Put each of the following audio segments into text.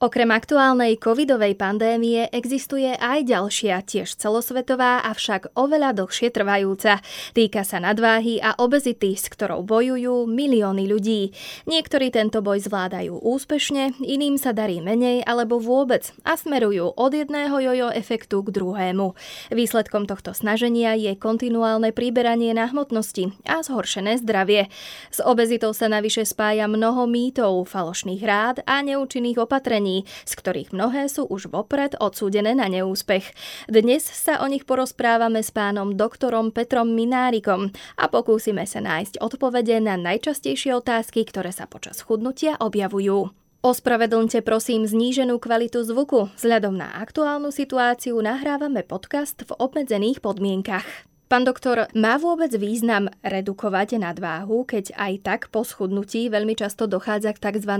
Okrem aktuálnej covidovej pandémie existuje aj ďalšia, tiež celosvetová, avšak oveľa dlhšie trvajúca. Týka sa nadváhy a obezity, s ktorou bojujú milióny ľudí. Niektorí tento boj zvládajú úspešne, iným sa darí menej alebo vôbec a smerujú od jedného jojo efektu k druhému. Výsledkom tohto snaženia je kontinuálne príberanie na hmotnosti a zhoršené zdravie. S obezitou sa navyše spája mnoho mýtov, falošných rád a neúčinných opatrení z ktorých mnohé sú už vopred odsúdené na neúspech. Dnes sa o nich porozprávame s pánom doktorom Petrom Minárikom a pokúsime sa nájsť odpovede na najčastejšie otázky, ktoré sa počas chudnutia objavujú. Ospravedlňte prosím zníženú kvalitu zvuku. Vzhľadom na aktuálnu situáciu nahrávame podcast v obmedzených podmienkach. Pán doktor, má vôbec význam redukovať nadváhu, keď aj tak po schudnutí veľmi často dochádza k tzv.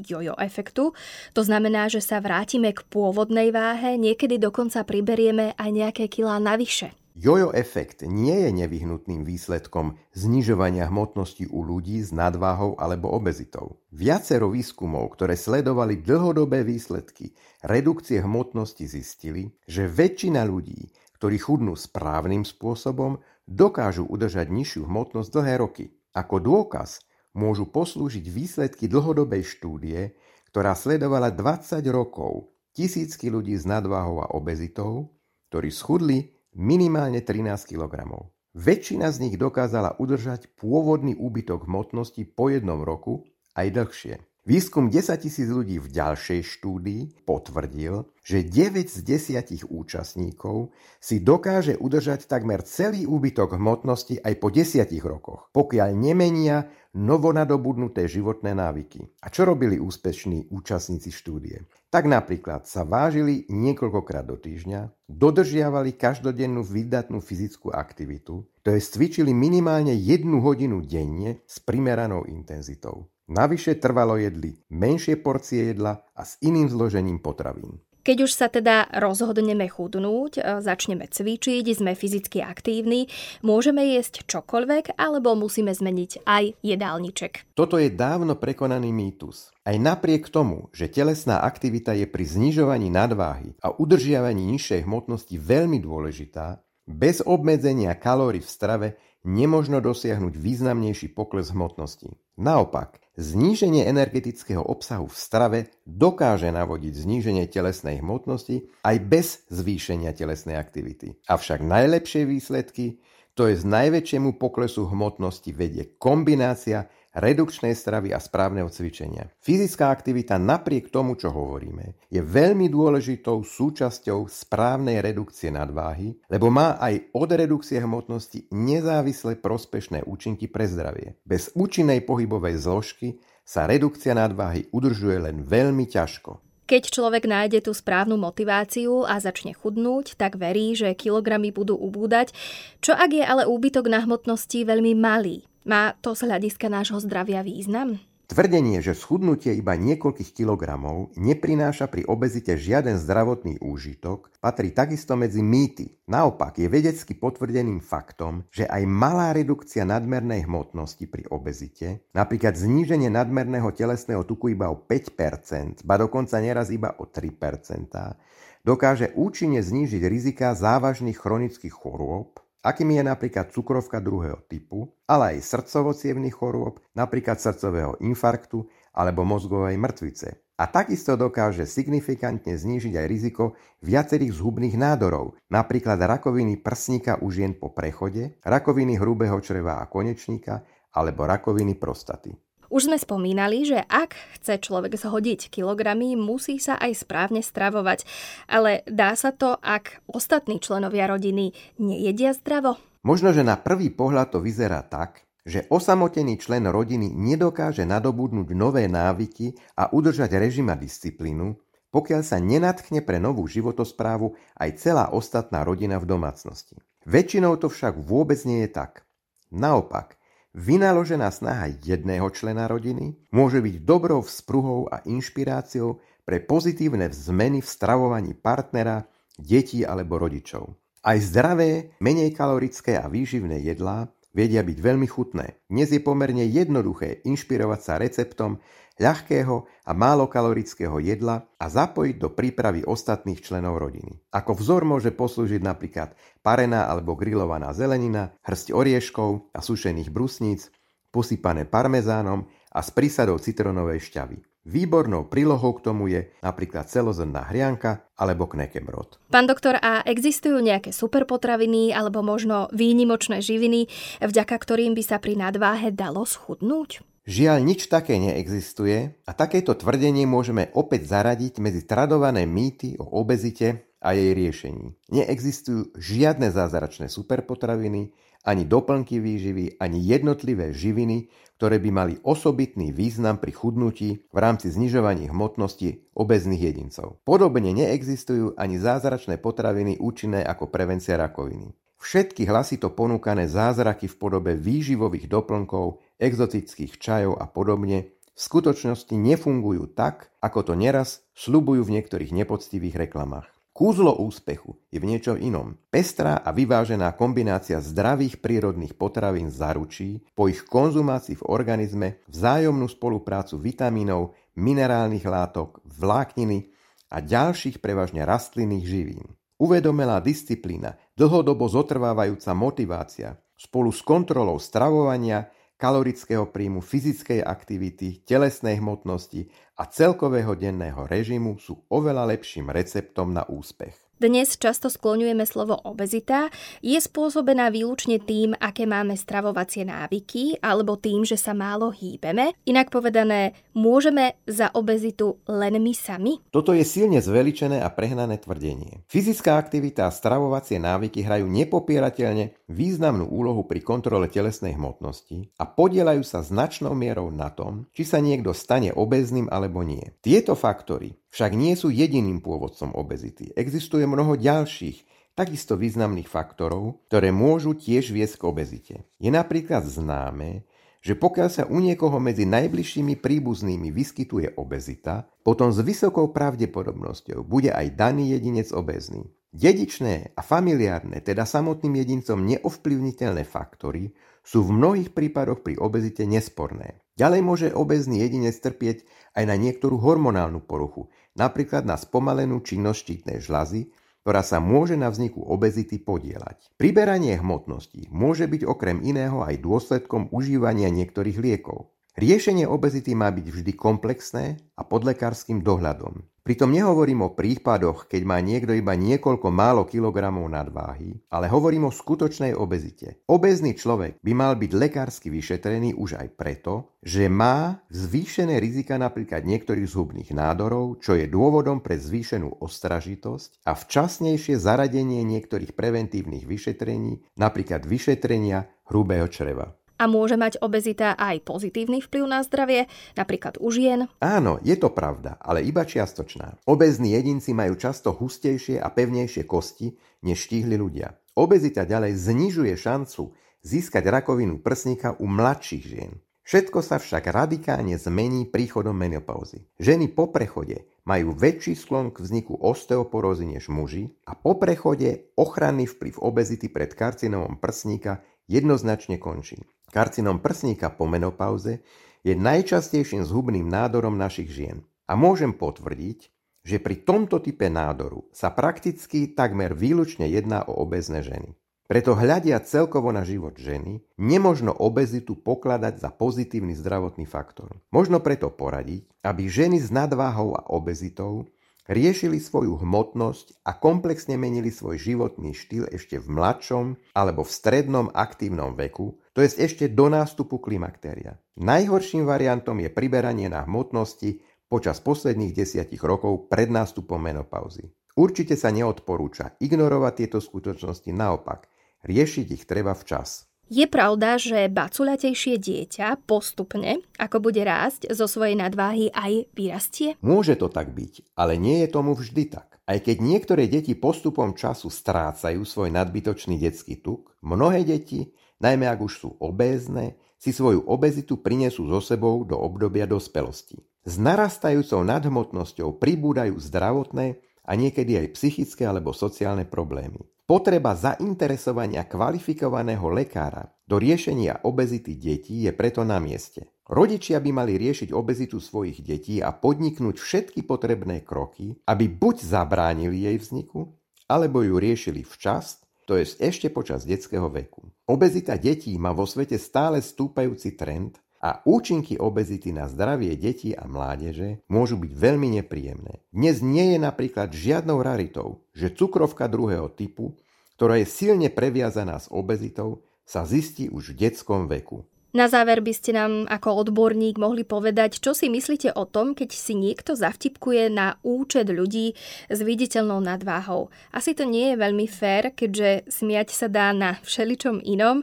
jojo efektu? To znamená, že sa vrátime k pôvodnej váhe, niekedy dokonca priberieme aj nejaké kilá navyše. Jojo efekt nie je nevyhnutným výsledkom znižovania hmotnosti u ľudí s nadváhou alebo obezitou. Viacero výskumov, ktoré sledovali dlhodobé výsledky redukcie hmotnosti, zistili, že väčšina ľudí, ktorí chudnú správnym spôsobom, dokážu udržať nižšiu hmotnosť dlhé roky. Ako dôkaz môžu poslúžiť výsledky dlhodobej štúdie, ktorá sledovala 20 rokov tisícky ľudí s nadváhou a obezitou, ktorí schudli minimálne 13 kg. Väčšina z nich dokázala udržať pôvodný úbytok hmotnosti po jednom roku aj dlhšie. Výskum 10 tisíc ľudí v ďalšej štúdii potvrdil, že 9 z 10 účastníkov si dokáže udržať takmer celý úbytok hmotnosti aj po 10 rokoch, pokiaľ nemenia novonadobudnuté životné návyky. A čo robili úspešní účastníci štúdie? Tak napríklad sa vážili niekoľkokrát do týždňa, dodržiavali každodennú vydatnú fyzickú aktivitu, to je cvičili minimálne jednu hodinu denne s primeranou intenzitou. Navyše trvalo jedli menšie porcie jedla a s iným zložením potravín. Keď už sa teda rozhodneme chudnúť, e, začneme cvičiť, sme fyzicky aktívni, môžeme jesť čokoľvek alebo musíme zmeniť aj jedálniček. Toto je dávno prekonaný mýtus. Aj napriek tomu, že telesná aktivita je pri znižovaní nadváhy a udržiavaní nižšej hmotnosti veľmi dôležitá, bez obmedzenia kalórií v strave nemožno dosiahnuť významnejší pokles hmotnosti. Naopak, zníženie energetického obsahu v strave dokáže navodiť zníženie telesnej hmotnosti aj bez zvýšenia telesnej aktivity. Avšak najlepšie výsledky, to je z najväčšiemu poklesu hmotnosti vedie kombinácia redukčnej stravy a správneho cvičenia. Fyzická aktivita napriek tomu, čo hovoríme, je veľmi dôležitou súčasťou správnej redukcie nadváhy, lebo má aj od redukcie hmotnosti nezávisle prospešné účinky pre zdravie. Bez účinnej pohybovej zložky sa redukcia nadváhy udržuje len veľmi ťažko. Keď človek nájde tú správnu motiváciu a začne chudnúť, tak verí, že kilogramy budú ubúdať. Čo ak je ale úbytok na hmotnosti veľmi malý? Má to z hľadiska nášho zdravia význam? Tvrdenie, že schudnutie iba niekoľkých kilogramov neprináša pri obezite žiaden zdravotný úžitok, patrí takisto medzi mýty. Naopak je vedecky potvrdeným faktom, že aj malá redukcia nadmernej hmotnosti pri obezite, napríklad zníženie nadmerného telesného tuku iba o 5%, ba dokonca neraz iba o 3%, dokáže účinne znížiť rizika závažných chronických chorôb, akými je napríklad cukrovka druhého typu, ale aj srdcovo chorôb, napríklad srdcového infarktu alebo mozgovej mŕtvice. A takisto dokáže signifikantne znížiť aj riziko viacerých zhubných nádorov, napríklad rakoviny prsníka u žien po prechode, rakoviny hrubého čreva a konečníka alebo rakoviny prostaty. Už sme spomínali, že ak chce človek zhodiť kilogramy, musí sa aj správne stravovať. Ale dá sa to, ak ostatní členovia rodiny nejedia zdravo? Možno, že na prvý pohľad to vyzerá tak, že osamotený člen rodiny nedokáže nadobudnúť nové návyky a udržať režim a disciplínu, pokiaľ sa nenatchne pre novú životosprávu aj celá ostatná rodina v domácnosti. Väčšinou to však vôbec nie je tak. Naopak, Vynaložená snaha jedného člena rodiny môže byť dobrou vzpruhou a inšpiráciou pre pozitívne zmeny v stravovaní partnera, detí alebo rodičov. Aj zdravé, menej kalorické a výživné jedlá vedia byť veľmi chutné. Dnes je pomerne jednoduché inšpirovať sa receptom ľahkého a málo kalorického jedla a zapojiť do prípravy ostatných členov rodiny. Ako vzor môže poslúžiť napríklad parená alebo grillovaná zelenina, hrsť orieškov a sušených brusníc, posypané parmezánom a s prísadou citronovej šťavy. Výbornou prílohou k tomu je napríklad celozrnná hrianka alebo knekemrod. Pán doktor, a existujú nejaké superpotraviny alebo možno výnimočné živiny, vďaka ktorým by sa pri nadváhe dalo schudnúť? Žiaľ, nič také neexistuje a takéto tvrdenie môžeme opäť zaradiť medzi tradované mýty o obezite a jej riešení. Neexistujú žiadne zázračné superpotraviny, ani doplnky výživy, ani jednotlivé živiny, ktoré by mali osobitný význam pri chudnutí v rámci znižovania hmotnosti obezných jedincov. Podobne neexistujú ani zázračné potraviny účinné ako prevencia rakoviny. Všetky hlasito ponúkané zázraky v podobe výživových doplnkov, exotických čajov a podobne v skutočnosti nefungujú tak, ako to neraz slubujú v niektorých nepoctivých reklamách. Kúzlo úspechu je v niečom inom. Pestrá a vyvážená kombinácia zdravých prírodných potravín zaručí po ich konzumácii v organizme vzájomnú spoluprácu vitamínov, minerálnych látok, vlákniny a ďalších prevažne rastlinných živín. Uvedomelá disciplína, dlhodobo zotrvávajúca motivácia spolu s kontrolou stravovania kalorického príjmu, fyzickej aktivity, telesnej hmotnosti a celkového denného režimu sú oveľa lepším receptom na úspech. Dnes často skloňujeme slovo obezita. Je spôsobená výlučne tým, aké máme stravovacie návyky, alebo tým, že sa málo hýbeme. Inak povedané, môžeme za obezitu len my sami? Toto je silne zveličené a prehnané tvrdenie. Fyzická aktivita a stravovacie návyky hrajú nepopierateľne významnú úlohu pri kontrole telesnej hmotnosti a podielajú sa značnou mierou na tom, či sa niekto stane obezným alebo nie. Tieto faktory však nie sú jediným pôvodcom obezity. Existuje mnoho ďalších, takisto významných faktorov, ktoré môžu tiež viesť k obezite. Je napríklad známe, že pokiaľ sa u niekoho medzi najbližšími príbuznými vyskytuje obezita, potom s vysokou pravdepodobnosťou bude aj daný jedinec obezný. Dedičné a familiárne, teda samotným jedincom neovplyvniteľné faktory sú v mnohých prípadoch pri obezite nesporné. Ďalej môže obezný jedinec trpieť aj na niektorú hormonálnu poruchu, napríklad na spomalenú činnosť štítnej žľazy, ktorá sa môže na vzniku obezity podielať. Priberanie hmotnosti môže byť okrem iného aj dôsledkom užívania niektorých liekov. Riešenie obezity má byť vždy komplexné a pod lekárskym dohľadom. Pritom nehovorím o prípadoch, keď má niekto iba niekoľko málo kilogramov nadváhy, ale hovorím o skutočnej obezite. Obezný človek by mal byť lekársky vyšetrený už aj preto, že má zvýšené rizika napríklad niektorých zhubných nádorov, čo je dôvodom pre zvýšenú ostražitosť a včasnejšie zaradenie niektorých preventívnych vyšetrení, napríklad vyšetrenia hrubého čreva. A môže mať obezita aj pozitívny vplyv na zdravie, napríklad u žien? Áno, je to pravda, ale iba čiastočná. Obezní jedinci majú často hustejšie a pevnejšie kosti než štíhli ľudia. Obezita ďalej znižuje šancu získať rakovinu prsníka u mladších žien. Všetko sa však radikálne zmení príchodom menopauzy. Ženy po prechode majú väčší sklon k vzniku osteoporózy než muži a po prechode ochranný vplyv obezity pred karcinomom prsníka jednoznačne končí. Karcinom prsníka po menopauze je najčastejším zhubným nádorom našich žien. A môžem potvrdiť, že pri tomto type nádoru sa prakticky takmer výlučne jedná o obezné ženy. Preto hľadia celkovo na život ženy, nemožno obezitu pokladať za pozitívny zdravotný faktor. Možno preto poradiť, aby ženy s nadváhou a obezitou riešili svoju hmotnosť a komplexne menili svoj životný štýl ešte v mladšom alebo v strednom aktívnom veku, to je ešte do nástupu klimaktéria. Najhorším variantom je priberanie na hmotnosti počas posledných desiatich rokov pred nástupom menopauzy. Určite sa neodporúča ignorovať tieto skutočnosti, naopak, riešiť ich treba včas. Je pravda, že baculatejšie dieťa postupne, ako bude rásť, zo svojej nadváhy aj vyrastie? Môže to tak byť, ale nie je tomu vždy tak. Aj keď niektoré deti postupom času strácajú svoj nadbytočný detský tuk, mnohé deti najmä ak už sú obézne, si svoju obezitu prinesú so sebou do obdobia dospelosti. S narastajúcou nadhmotnosťou pribúdajú zdravotné a niekedy aj psychické alebo sociálne problémy. Potreba zainteresovania kvalifikovaného lekára do riešenia obezity detí je preto na mieste. Rodičia by mali riešiť obezitu svojich detí a podniknúť všetky potrebné kroky, aby buď zabránili jej vzniku, alebo ju riešili včas, to je ešte počas detského veku. Obezita detí má vo svete stále stúpajúci trend a účinky obezity na zdravie detí a mládeže môžu byť veľmi nepríjemné. Dnes nie je napríklad žiadnou raritou, že cukrovka druhého typu, ktorá je silne previazaná s obezitou, sa zistí už v detskom veku. Na záver by ste nám ako odborník mohli povedať, čo si myslíte o tom, keď si niekto zavtipkuje na účet ľudí s viditeľnou nadváhou. Asi to nie je veľmi fér, keďže smiať sa dá na všeličom inom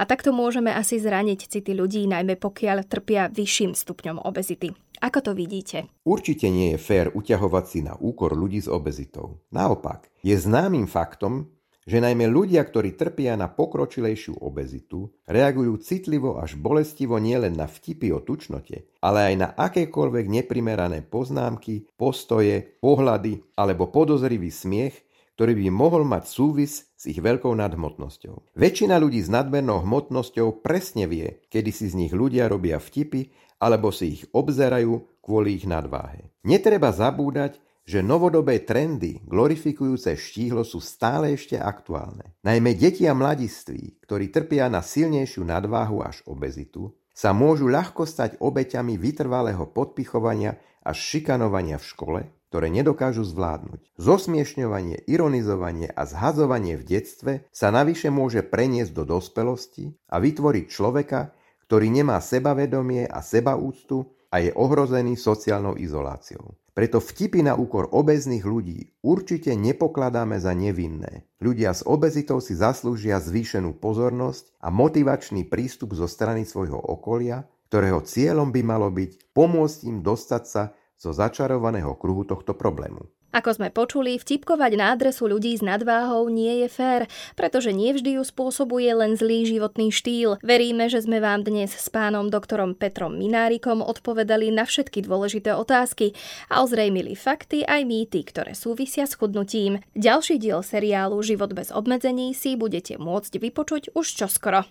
a takto môžeme asi zraniť city ľudí, najmä pokiaľ trpia vyšším stupňom obezity. Ako to vidíte? Určite nie je fér uťahovať si na úkor ľudí s obezitou. Naopak, je známym faktom, že najmä ľudia, ktorí trpia na pokročilejšiu obezitu, reagujú citlivo až bolestivo nielen na vtipy o tučnote, ale aj na akékoľvek neprimerané poznámky, postoje, pohľady alebo podozrivý smiech, ktorý by mohol mať súvis s ich veľkou nadhmotnosťou. Väčšina ľudí s nadmernou hmotnosťou presne vie, kedy si z nich ľudia robia vtipy alebo si ich obzerajú kvôli ich nadváhe. Netreba zabúdať, že novodobé trendy glorifikujúce štíhlo sú stále ešte aktuálne. Najmä deti a mladiství, ktorí trpia na silnejšiu nadváhu až obezitu, sa môžu ľahko stať obeťami vytrvalého podpichovania a šikanovania v škole, ktoré nedokážu zvládnuť. Zosmiešňovanie, ironizovanie a zhazovanie v detstve sa navyše môže preniesť do dospelosti a vytvoriť človeka, ktorý nemá sebavedomie a sebaúctu a je ohrozený sociálnou izoláciou. Preto vtipy na úkor obezných ľudí určite nepokladáme za nevinné. Ľudia s obezitou si zaslúžia zvýšenú pozornosť a motivačný prístup zo strany svojho okolia, ktorého cieľom by malo byť pomôcť im dostať sa zo začarovaného kruhu tohto problému. Ako sme počuli, vtipkovať na adresu ľudí s nadváhou nie je fér, pretože nevždy ju spôsobuje len zlý životný štýl. Veríme, že sme vám dnes s pánom doktorom Petrom Minárikom odpovedali na všetky dôležité otázky a ozrejmili fakty aj mýty, ktoré súvisia s chudnutím. Ďalší diel seriálu Život bez obmedzení si budete môcť vypočuť už čoskoro.